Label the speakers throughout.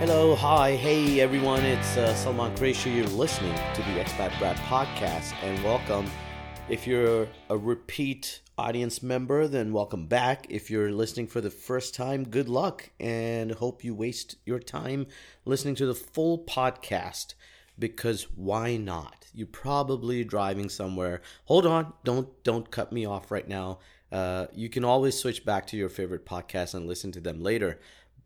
Speaker 1: Hello, hi, hey everyone, it's uh, Salman Qureshi. You're listening to the Expat Brat podcast, and welcome. If you're a repeat audience member, then welcome back. If you're listening for the first time, good luck and hope you waste your time listening to the full podcast because why not? You're probably driving somewhere. Hold on, don't don't cut me off right now. Uh, you can always switch back to your favorite podcast and listen to them later.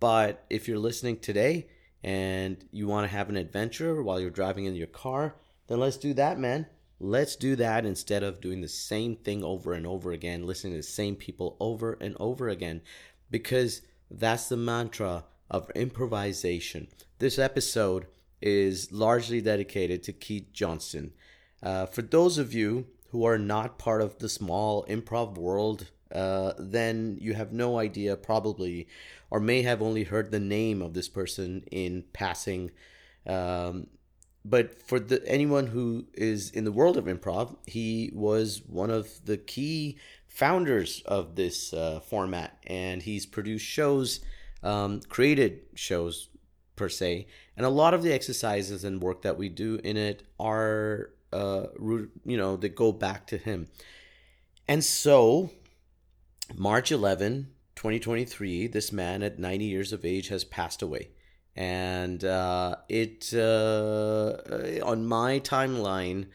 Speaker 1: But if you're listening today and you want to have an adventure while you're driving in your car, then let's do that, man. Let's do that instead of doing the same thing over and over again, listening to the same people over and over again, because that's the mantra of improvisation. This episode is largely dedicated to Keith Johnstone. Uh, for those of you who are not part of the small improv world, uh, then you have no idea, probably, or may have only heard the name of this person in passing. Um, but for the anyone who is in the world of improv, he was one of the key founders of this uh, format, and he's produced shows, um, created shows per se, and a lot of the exercises and work that we do in it are, uh, you know, that go back to him. And so, March 11, 2023, this man at 90 years of age has passed away. And uh, it uh, on my timeline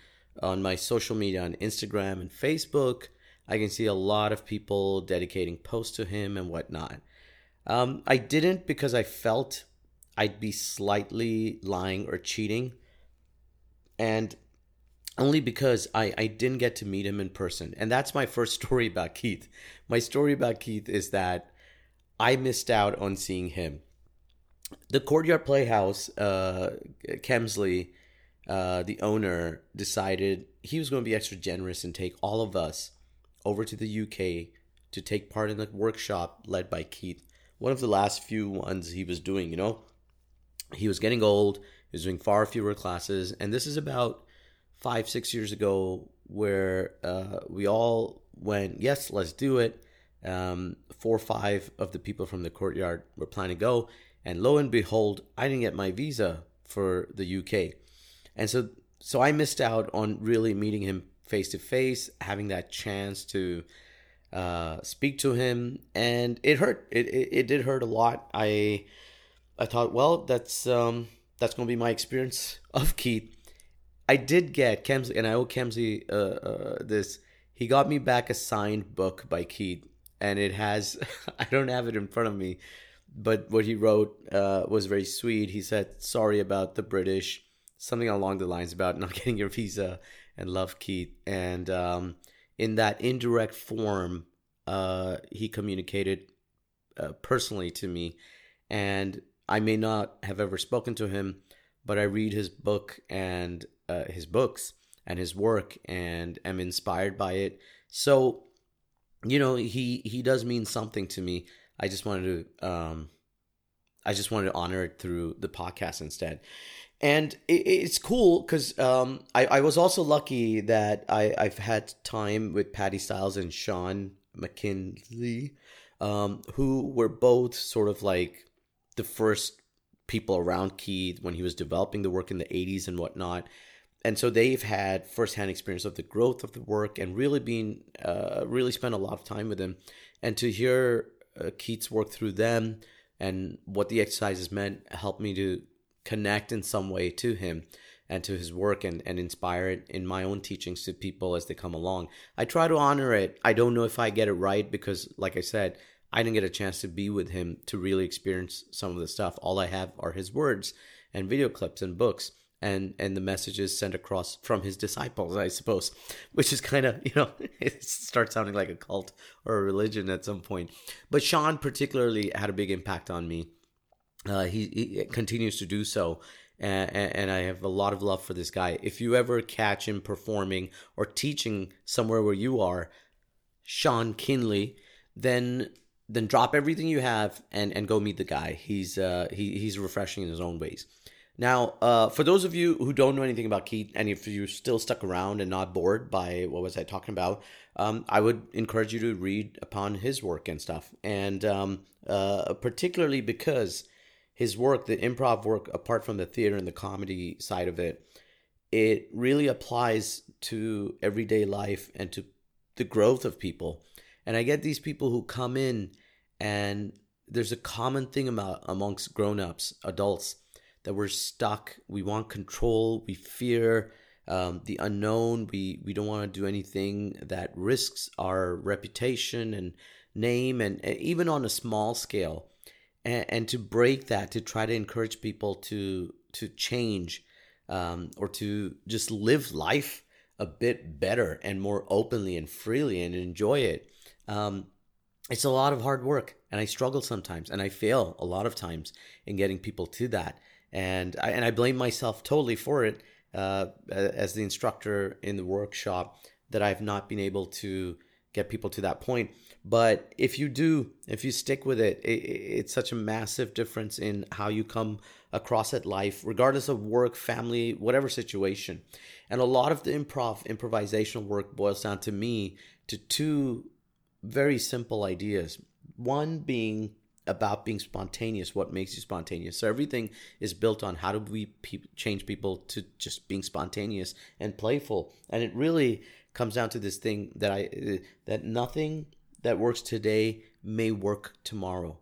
Speaker 1: on my social media on instagram and facebook i can see a lot of people dedicating posts to him and whatnot. Um, i didn't because i felt i'd be slightly lying or cheating. And only because I, I didn't get to meet him in person. And that's my first story about keith my story about keith is that i missed out on seeing him the Courtyard Playhouse, uh, Kemsley, uh, the owner, decided he was going to be extra generous and take all of us over to the UK to take part in the workshop led by Keith. One of the last few ones he was doing, you know. He was getting old, he was doing far fewer classes, and this is about five, six years ago where uh, we all went, yes, let's do it. Um, four or five of the people from the courtyard were planning to go and lo and behold, I didn't get my visa for the UK. And so so I missed out on really meeting him face to face, having that chance to uh, speak to him, and it hurt. It, it, it did hurt a lot. I I thought, well, that's um, that's gonna be my experience of Keith. I did get Kemsley, and I owe Kemsley uh, uh, this. He got me back a signed book by Keith, and it has. I don't have it in front of me, but what he wrote uh, was very sweet. He said, "Sorry about the British," something along the lines about not getting your visa, and love Keith. And um, in that indirect form, uh, he communicated uh, personally to me, and I may not have ever spoken to him, but I read his book and uh, his books and his work, and am inspired by it. So, you know, he he does mean something to me. I just wanted to um, I just wanted to honor it through the podcast instead. And it, it's cool because um, I, I was also lucky that I, I've had time with Patti Stiles and Sean McKinley, um, who were both sort of like the first people around Keith when he was developing the work in the 80s and whatnot. And so they've had firsthand experience of the growth of the work and really been, uh, really spent a lot of time with him. And to hear uh, Keith's work through them and what the exercises meant helped me to connect in some way to him and to his work and, and inspire it in my own teachings to people as they come along. I try to honor it. I don't know if I get it right because, like I said, I didn't get a chance to be with him to really experience some of the stuff. All I have are his words and video clips and books and and the messages sent across from his disciples i suppose which is kind of you know it starts sounding like a cult or a religion at some point. But sean particularly had a big impact on me. Uh, he, he, continues to do so and, and, i have a lot of love for this guy. If you ever catch him performing or teaching somewhere where you are Shawn Kinley then then drop everything you have and and go meet the guy. He's uh he, he's refreshing in his own ways now, uh, for those of you who don't know anything about Keith, and if you're still stuck around and not bored by what was I talking about, um, I would encourage you to read upon his work and stuff, and um, uh, particularly because his work, the improv work, apart from the theater and the comedy side of it, it really applies to everyday life and to the growth of people. And I get these people who come in and there's a common thing about amongst grown-ups, adults, that we're stuck. We want control. We fear um, the unknown. We we don't want to do anything that risks our reputation and name, and, and even on a small scale. And, and, to break that, to try to encourage people to to change um, or to just live life a bit better and more openly and freely and enjoy it. Um, it's a lot of hard work, and I struggle sometimes, and I fail a lot of times in getting people to that, and I and I blame myself totally for it uh, as the instructor in the workshop that I've not been able to get people to that point. But if you do, if you stick with it, it, it's such a massive difference in how you come across at life, regardless of work, family, whatever situation. And a lot of the improv, improvisational work boils down to me to two very simple ideas. One being about being spontaneous, what makes you spontaneous. So everything is built on how do we pe- change people to just being spontaneous and playful. And it really comes down to this thing that I that nothing that works today may work tomorrow.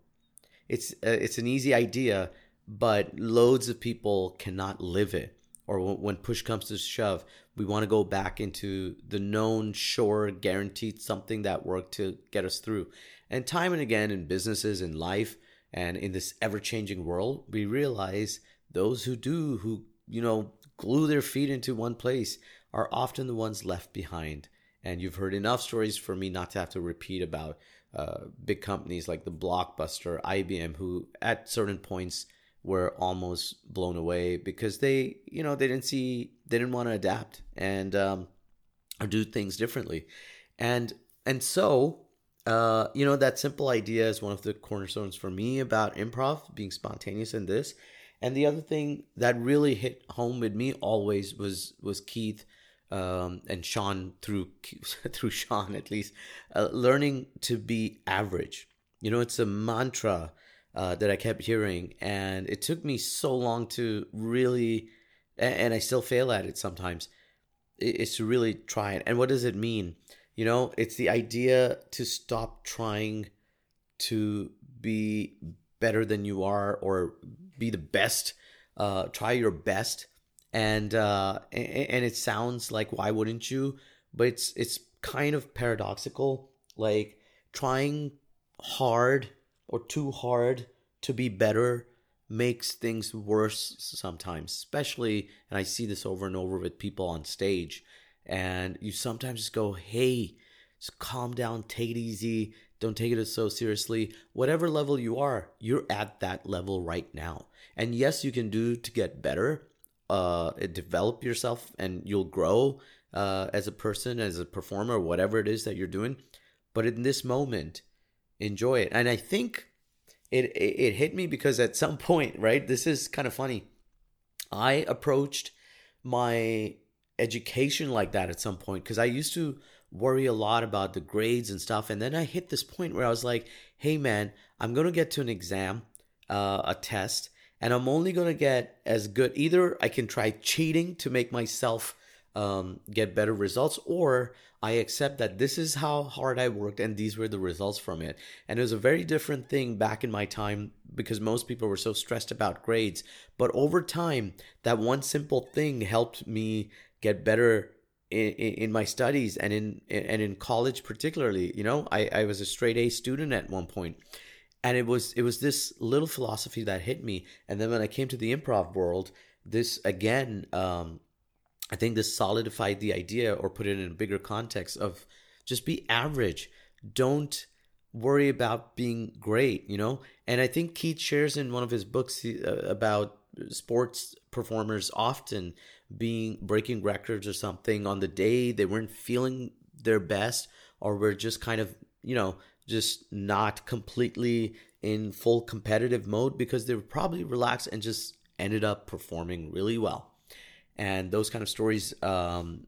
Speaker 1: It's uh, it's an easy idea, but loads of people cannot live it. Or when push comes to shove, we want to go back into the known, sure, guaranteed something that worked to get us through. And time and again in businesses, in life, and in this ever changing world, we realize those who do, who, you know, glue their feet into one place, are often the ones left behind. And you've heard enough stories for me not to have to repeat about uh, big companies like the Blockbuster, IBM, who at certain points were almost blown away because they, you know, they didn't see, they didn't want to adapt and um, or do things differently, and and so. Uh, you know that simple idea is one of the cornerstones for me about improv being spontaneous in this and the other thing that really hit home with me always was was keith um, and Sean through through Sean at least, uh, learning to be average. You know, it's a mantra uh, that I kept hearing, and it took me so long to really, and I still fail at it sometimes. Is to really try it. And what does it mean? You know, it's the idea to stop trying to be better than you are or be the best. Uh, try your best and uh, and it sounds like why wouldn't you? But it's it's kind of paradoxical, like trying hard or too hard to be better makes things worse sometimes, especially, and I see this over and over with people on stage. And you sometimes just go, hey, just calm down, take it easy, don't take it so seriously. Whatever level you are, you're at that level right now. And yes, you can do to get better, uh, develop yourself and you'll grow uh, as a person, as a performer, whatever it is that you're doing. But in this moment, enjoy it. And I think it, it, it hit me because at some point, right, this is kind of funny. I approached my education like that at some point because I used to worry a lot about the grades and stuff. And then I hit this point where I was like, hey, man, I'm going to get to an exam, uh, a test, and I'm only going to get as good. Either I can try cheating to make myself um, get better results, or I accept that this is how hard I worked and these were the results from it. And it was a very different thing back in my time because most people were so stressed about grades. But over time, that one simple thing helped me get better in, in, my studies and in and in college particularly you know? I, I was a straight a student at one point and it was it was this little philosophy that hit me and then when i came to the improv world this again um, i think this solidified the idea or put it in a bigger context of just be average. Don't worry about being great you know? And i think keith shares in one of his books uh, about sports performers often being breaking records or something on the day they weren't feeling their best or were just kind of you know just not completely in full competitive mode because they were probably relaxed and just ended up performing really well. And those kind of stories um,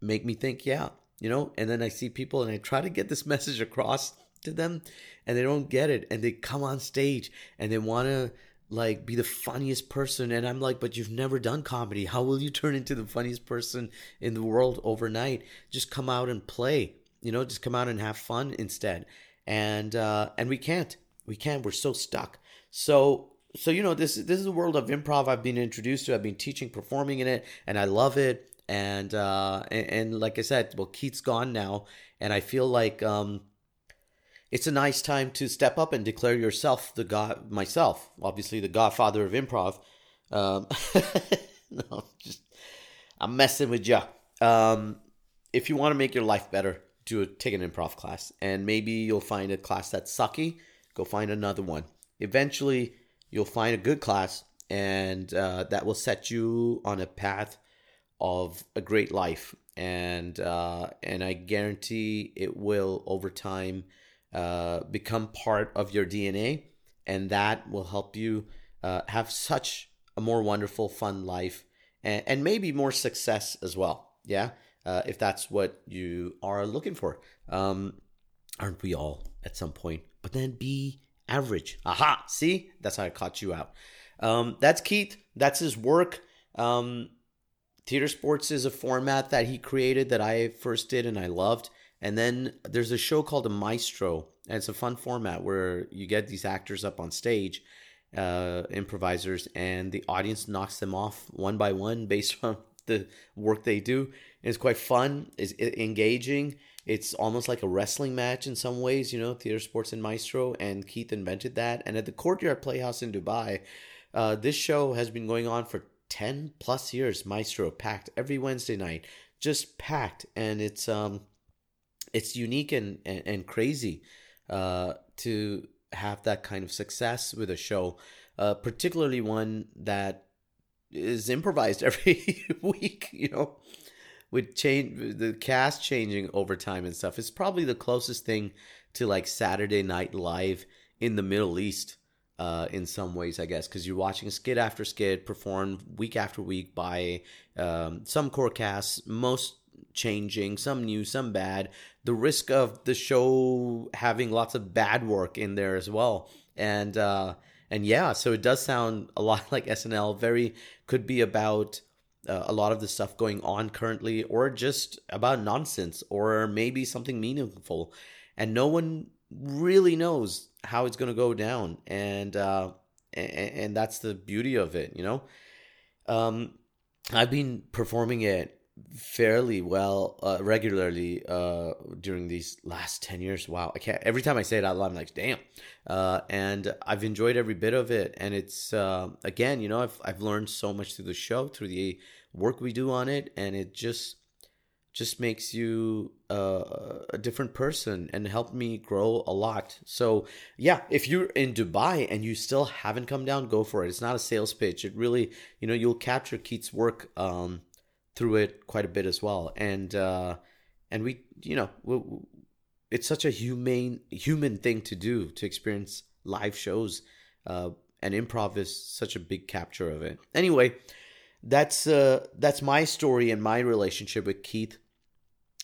Speaker 1: make me think, yeah, you know, and then I see people and I try to get this message across to them and they don't get it and they come on stage and they want to like be the funniest person. And i'm like but you've never done comedy. How will you turn into the funniest person in the world overnight? Just come out and play you know just come out and have fun instead. And uh and we can't. We can't. We're so stuck. So so you know this this is a world of improv. I've been introduced to i've been teaching performing in it and i love it. And uh and, and like i said well keith's gone now and i feel like um it's a nice time to step up and declare yourself the god myself obviously the godfather of improv. Um no just i'm messing with you um if you want to make your life better do a, take an improv class and maybe you'll find a class that's sucky go find another one. Eventually you'll find a good class and uh, that will set you on a path of a great life and uh, and i guarantee it will over time uh, become part of your DNA, and that will help you uh, have such a more wonderful, fun life, and, and maybe more success as well. Yeah, uh, if that's what you are looking for. Um, aren't we all at some point? But then be average. Aha! See, that's how I caught you out. Um, that's Keith. That's his work. Um, Theatresports is a format that he created that I first did and I loved. And then there's a show called a Maestro, and it's a fun format where you get these actors up on stage, uh, improvisers, and the audience knocks them off one by one based on the work they do. And it's quite fun. It's engaging. It's almost like a wrestling match in some ways, you know, Theatresports and maestro. And Keith invented that. And at the Courtyard Playhouse in Dubai, uh, this show has been going on for 10 plus years. Maestro packed every Wednesday night, just packed. And it's, um, it's unique and, and, and crazy uh, to have that kind of success with a show, uh, particularly one that is improvised every week, you know, with change the cast changing over time and stuff. It's probably the closest thing to like Saturday Night Live in the Middle East. Uh, in some ways, I guess, because you're watching skit after skit performed week after week by um, some core casts, most changing, some new, some bad. The risk of the show having lots of bad work in there as well. And uh and yeah, so it does sound a lot like SNL. Very could be about uh, a lot of the stuff going on currently or just about nonsense or maybe something meaningful. And no one really knows how it's going to go down and uh and, and that's the beauty of it, you know. Um I've been performing it fairly well uh, regularly uh, during these last 10 years. Wow i can't every time i say it out loud i'm like damn. Uh, and i've enjoyed every bit of it. And it's uh, again you know I've, I've learned so much through the show through the work we do on it. And it just just makes you uh, a different person and helped me grow a lot. So yeah if you're in dubai and you still haven't come down go for it. It's not a sales pitch. It really you know you'll capture keith's work um, through it quite a bit as well, and uh, and we, you know, we, it's such a humane human thing to do to experience live shows, uh, and improv is such a big capture of it. Anyway, that's uh, that's my story and my relationship with Keith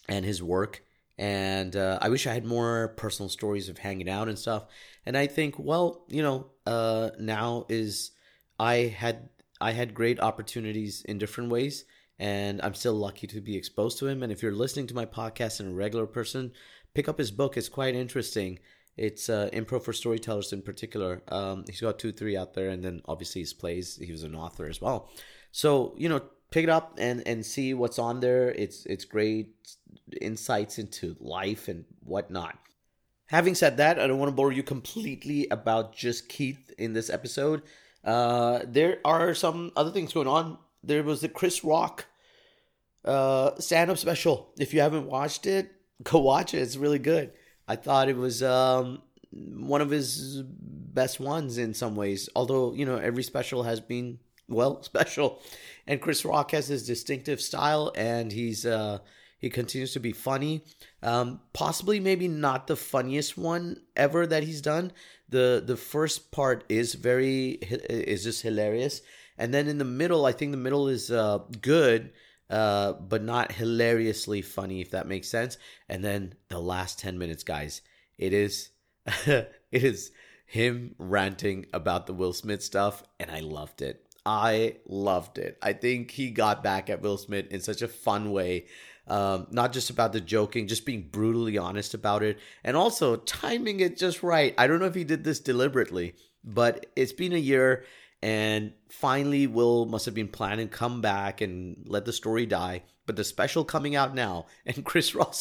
Speaker 1: and his work. And uh, I wish I had more personal stories of hanging out and stuff. And I think, well, you know, uh, now is I had I had great opportunities in different ways and I'm still lucky to be exposed to him. And if you're listening to my podcast and a regular person, pick up his book. It's quite interesting. It's uh, improv for storytellers in particular. Um, he's got two, three out there, and then obviously his plays. He was an author as well. So you know, pick it up and and see what's on there. It's it's great insights into life and whatnot. Having said that, I don't want to bore you completely about just Keith in this episode. Uh, there are some other things going on there was the Chris Rock uh, stand up special. If you haven't watched it, go watch it. It's really good. I thought it was um, one of his best ones in some ways. Although, you know, every special has been, well, special. And Chris Rock has his distinctive style and he's. Uh, he continues to be funny. Um, possibly, maybe not the funniest one ever that he's done. the The first part is very is just hilarious, and then in the middle, I think the middle is uh, good, uh, but not hilariously funny, if that makes sense. And then the last ten minutes, guys, it is it is him ranting about the Will Smith stuff, and I loved it. I loved it. I think he got back at Will Smith in such a fun way. Um, not just about the joking, just being brutally honest about it, and also timing it just right. I don't know if he did this deliberately, but it's been a year, and finally, Will must have been planning come back and let the story die. But the special coming out now, and Chris Rock,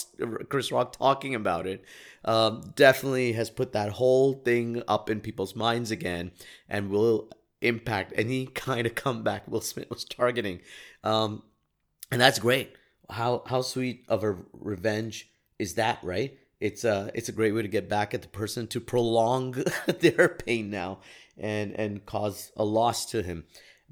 Speaker 1: Chris Rock talking about it, um, definitely has put that whole thing up in people's minds again, and will impact any kind of comeback Will Smith was targeting. Um, and that's great. How how sweet of a revenge is that, right? It's a it's a great way to get back at the person to prolong their pain now and and cause a loss to him.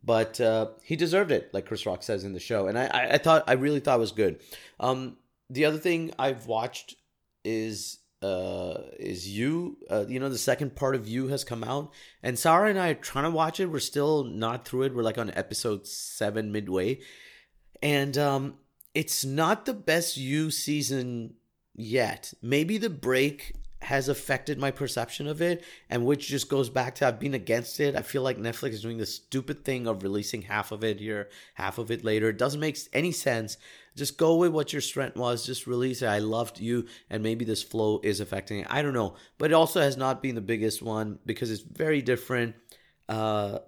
Speaker 1: But uh, he deserved it, like Chris Rock says in the show, and I, I, thought I really thought it was good. Um, the other thing I've watched is uh, is you. Uh, you know, the second part of you has come out, and Sarah and I are trying to watch it. We're still not through it. We're like on episode seven midway, and um, it's not the best you season yet. Maybe the break has affected my perception of it, and which just goes back to I've been against it. I feel like Netflix is doing the stupid thing of releasing half of it here, half of it later. It doesn't make any sense. Just go with what your strength was. Just release it. I loved you, and maybe this flow is affecting it. I don't know, but it also has not been the biggest one because it's very different. Uh,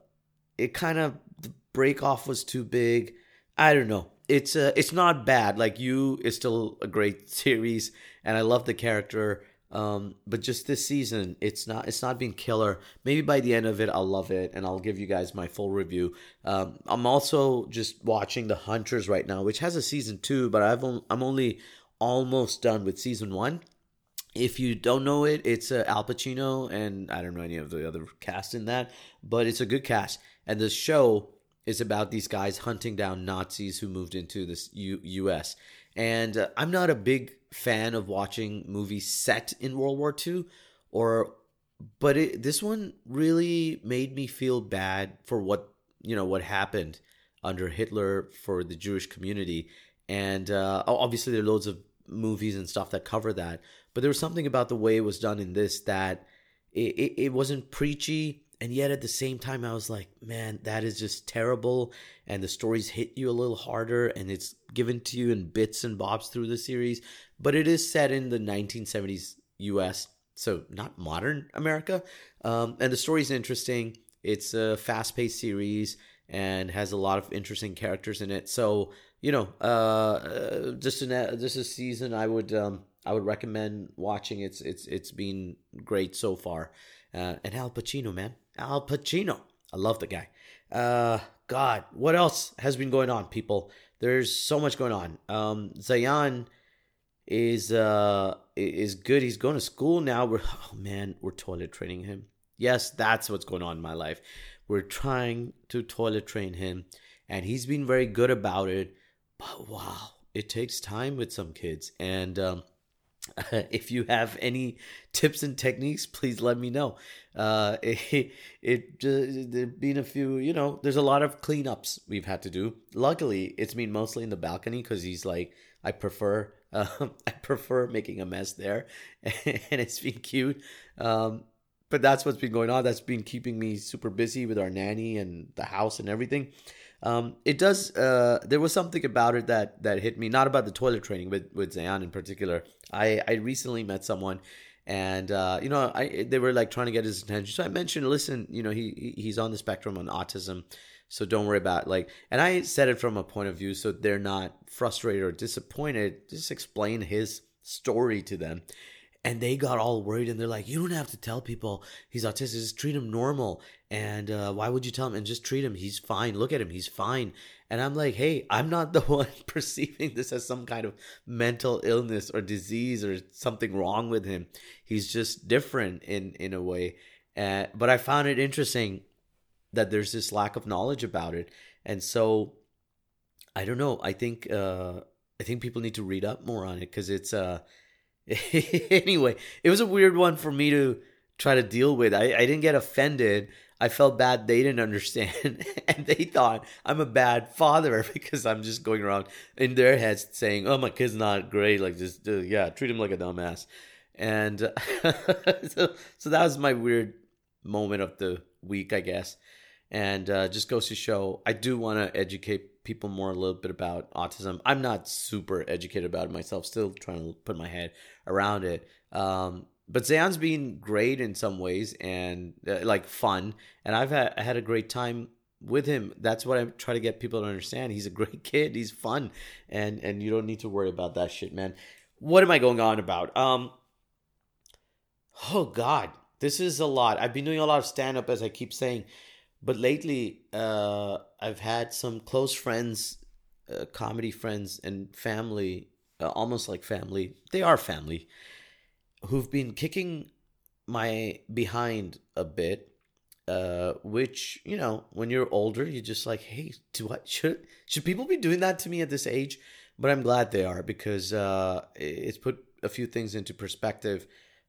Speaker 1: it kind of the break off was too big. I don't know. It's uh, it's not bad. Like you is still a great series, and I love the character. Um, but just this season, it's not it's not been killer. Maybe by the end of it, I'll love it, and I'll give you guys my full review. Um, I'm also just watching The Hunters right now, which has a season two, but I've on, I'm only almost done with season one. If you don't know it, it's uh, Al Pacino, and I don't know any of the other cast in that, but it's a good cast. And the show is about these guys hunting down Nazis who moved into this U- U.S. And uh, I'm not a big fan of watching movies set in World War II, or but it, this one really made me feel bad for what you know what happened under Hitler for the Jewish community, and uh, obviously there are loads of movies and stuff that cover that, but there was something about the way it was done in this that it, it, it wasn't preachy and yet at the same time i was like man that is just terrible and the stories hit you a little harder and it's given to you in bits and bobs through the series. But it is set in the 1970s us so not modern america um, and the story is interesting. It's a fast-paced series and has a lot of interesting characters in it. So you know uh, uh just an just a season i would um i would recommend watching. It's it's it's been great so far. Uh, and al pacino man Al Pacino. I love the guy. Uh, God, what else has been going on, people? There's so much going on. Um, Zayan is uh is good. He's going to school now. We're oh man, we're toilet training him. Yes, that's what's going on in my life. We're trying to toilet train him, and he's been very good about it. But wow, it takes time with some kids, and um, if you have any tips and techniques, please let me know. Uh, it, it there been a few, you know, there's a lot of cleanups we've had to do. Luckily, it's been mostly in the balcony because he's like, I prefer, uh, I prefer making a mess there, and it's been cute. Um, but that's what's been going on. That's been keeping me super busy with our nanny and the house and everything. Um, it does. Uh, there was something about it that that hit me. Not about the toilet training, but with Zayan in particular. I I recently met someone, and uh, you know, I they were like trying to get his attention. So I mentioned, listen, you know, he he's on the spectrum on autism, so don't worry about like. And I said it from a point of view, so they're not frustrated or disappointed. Just explain his story to them and they got all worried and they're like you don't have to tell people he's autistic just treat him normal and uh, why would you tell him? And just treat him. He's fine. Look at him. He's fine. And i'm like hey i'm not the one perceiving this as some kind of mental illness or disease or something wrong with him. He's just different in in a way. Uh, but i found it interesting that there's this lack of knowledge about it. And so i don't know. I think uh i think people need to read up more on it because it's uh anyway, it was a weird one for me to try to deal with. I, I didn't get offended. I felt bad they didn't understand and they thought I'm a bad father because I'm just going around in their heads saying, "Oh, my kid's not great. Like just uh, yeah, treat him like a dumbass." And so so that was my weird moment of the week, I guess. And uh, just goes to show I do want to educate people more a little bit about autism. I'm not super educated about it myself, still trying to put my head around it. Um, but Zayan's been great in some ways and uh, like fun, and I've had I had a great time with him. That's what I try to get people to understand. He's a great kid. He's fun, and and you don't need to worry about that shit, man. What am I going on about? Um. Oh God, this is a lot. I've been doing a lot of stand up, as I keep saying, but lately, uh, I've had some close friends, uh, comedy friends, and family, uh, almost like family. They are family, who've been kicking my behind a bit uh, which you know when you're older you're just like hey do I should should people be doing that to me at this age? But i'm glad they are because uh, it's put a few things into perspective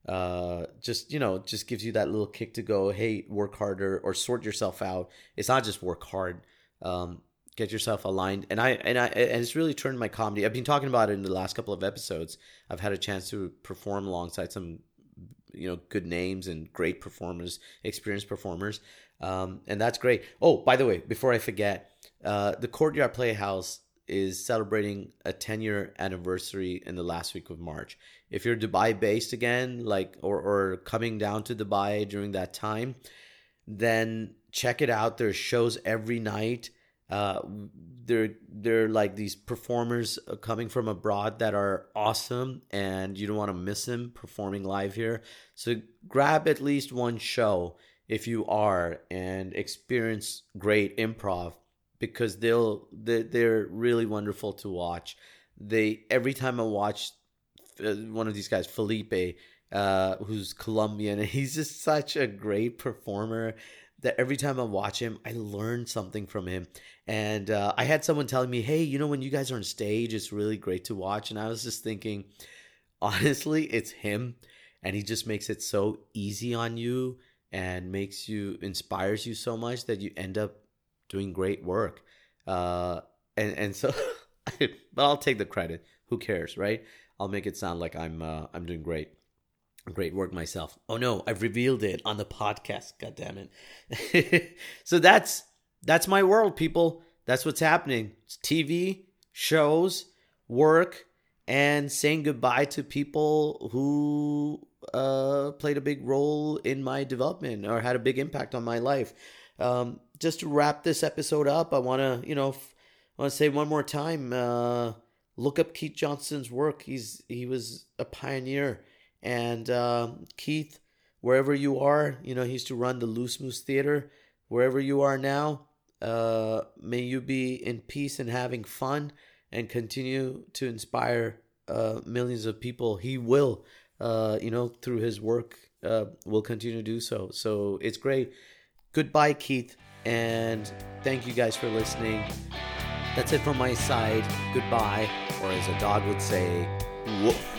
Speaker 1: uh, just you know just gives you that little kick to go hey work harder or sort yourself out. It's not just work hard um, get yourself aligned and i and i and it's really turned my comedy i've been talking about it in the last couple of episodes i've had a chance to perform alongside some you know good names and great performers, experienced performers, um, and that's great. Oh, by the way, before I forget, uh, the Courtyard Playhouse is celebrating a 10 year anniversary in the last week of March. If you're Dubai based again, like or or coming down to Dubai during that time, then check it out. There's shows every night. Uh, they're they're like these performers coming from abroad that are awesome, and you don't want to miss them performing live here. So grab at least one show if you are and experience great improv because they'll they, they're really wonderful to watch. They every time I watch uh, one of these guys, Felipe, uh, who's Colombian, he's just such a great performer that every time I watch him, I learn something from him. And uh, I had someone telling me, hey, you know, when you guys are on stage, it's really great to watch. And I was just thinking, honestly, it's him. And he just makes it so easy on you and makes you, inspires you so much that you end up doing great work. Uh, and, and so, but I'll take the credit. Who cares, right? I'll make it sound like I'm, uh, I'm doing great great work myself. Oh no, I've revealed it on the podcast. God damn it. so that's that's my world, people. That's what's happening. It's TV, shows, work, and saying goodbye to people who uh, played a big role in my development or had a big impact on my life. Um, just to wrap this episode up, I want to, you know, f- I want to say one more time. Uh, look up Keith Johnson's work. He's he was a pioneer and uh, Keith, wherever you are, you know, he used to run the Loose Moose Theater. Wherever you are now, uh, may you be in peace and having fun and continue to inspire uh, millions of people. He will, uh, you know, through his work, uh, will continue to do so. So it's great. Goodbye, Keith. And thank you guys for listening. That's it from my side. Goodbye. Or as a dog would say, woof.